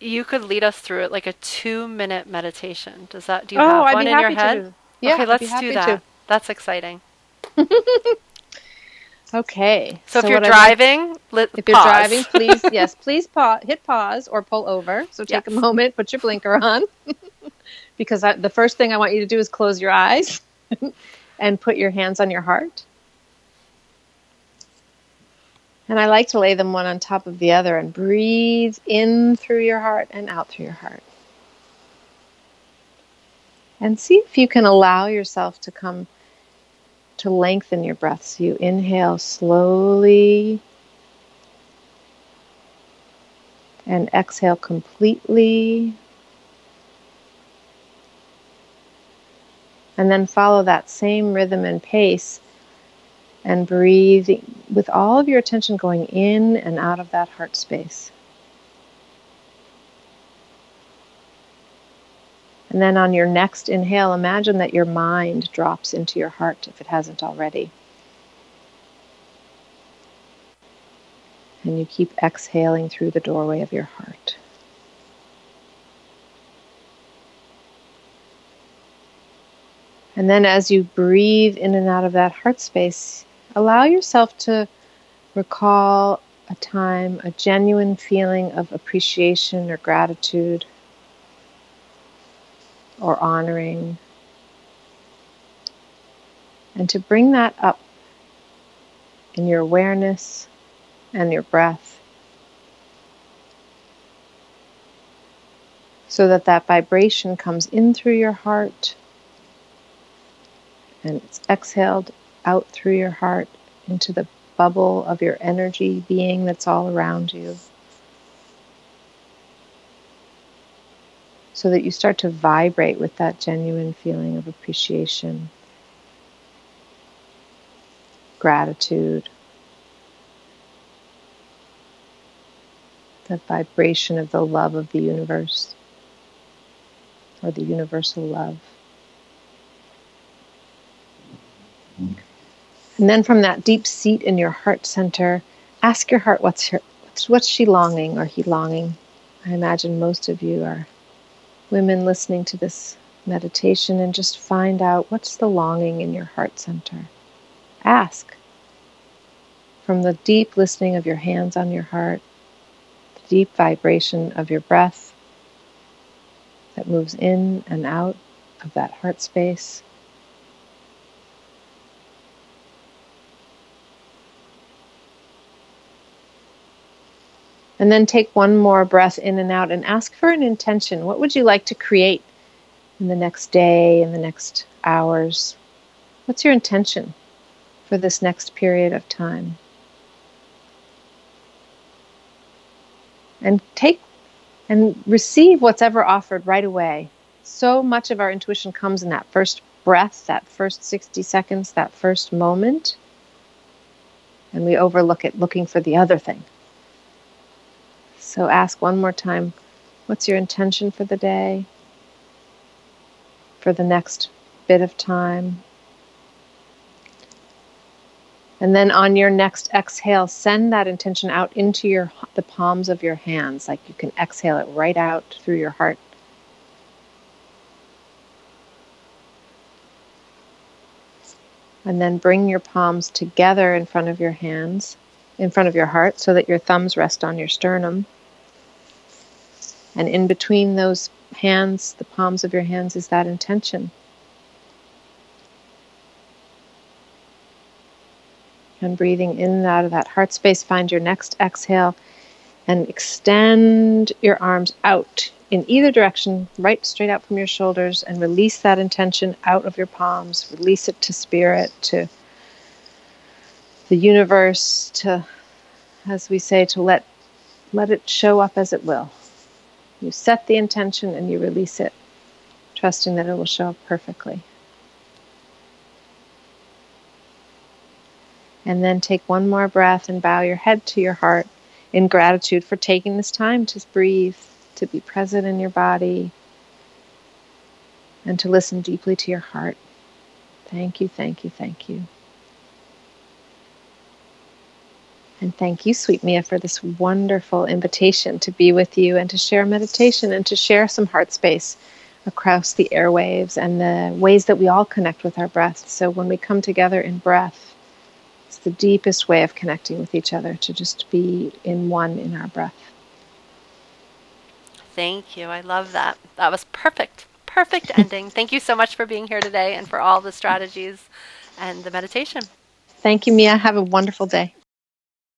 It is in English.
you could lead us through it like a two minute meditation. Does that, do you Oh, have I'd one in your happy to. head? Yeah, okay, I'd let's do that. to. That's exciting. Okay. So, if you're driving, let, if you're driving, please, yes, please pause, hit pause or pull over. So take a moment, put your blinker on, because I, the first thing I want you to do is close your eyes and put your hands on your heart. And I like to lay them one on top of the other and breathe in through your heart and out through your heart. And see if you can allow yourself to come to lengthen your breath. So you inhale slowly and exhale completely. And then follow that same rhythm and pace and breathe with all of your attention going in and out of that heart space. And then on your next inhale, imagine that your mind drops into your heart if it hasn't already. And you keep exhaling through the doorway of your heart. And then as you breathe in and out of that heart space, allow yourself to recall a time, a genuine feeling of appreciation or gratitude or honoring. And to bring that up in your awareness and your breath so that that vibration comes in through your heart and it's exhaled out through your heart into the bubble of your energy being that's all around you. So that you start to vibrate with that genuine feeling of appreciation, gratitude, the vibration of the love of the universe or the universal love. And then from that deep seat in your heart center, ask your heart what's her what's, what's she longing or he longing. I imagine most of you are women listening to this meditation and just find out what's the longing in your heart center. Ask. From the deep listening of your hands on your heart, the deep vibration of your breath that moves in and out of that heart space. And then take one more breath in and out and ask for an intention. What would you like to create in the next day, in the next hours? What's your intention for this next period of time? And take and receive what's ever offered right away. So much of our intuition comes in that first breath, that first 60 seconds, that first moment. And we overlook it looking for the other thing. So ask one more time what's your intention for the day, for the next bit of time? And then on your next exhale, send that intention out into your the palms of your hands, like you can exhale it right out through your heart. And then bring your palms together in front of your hands, in front of your heart, so that your thumbs rest on your sternum. And in between those hands, the palms of your hands, is that intention. And breathing in and out of that heart space, find your next exhale and extend your arms out in either direction, right straight out from your shoulders, and release that intention out of your palms. Release it to spirit, to the universe, to, as we say, to let, let it show up as it will. You set the intention and you release it, trusting that it will show up perfectly. And then take one more breath and bow your head to your heart in gratitude for taking this time to breathe, to be present in your body, and to listen deeply to your heart. Thank you, thank you, thank you. And thank you, sweet Mia, for this wonderful invitation to be with you and to share meditation and to share some heart space across the airwaves and the ways that we all connect with our breath. So when we come together in breath, it's the deepest way of connecting with each other to just be in one in our breath. Thank you. I love that. That was perfect. Perfect ending. Thank you so much for being here today and for all the strategies and the meditation. Thank you, Mia. Have a wonderful day.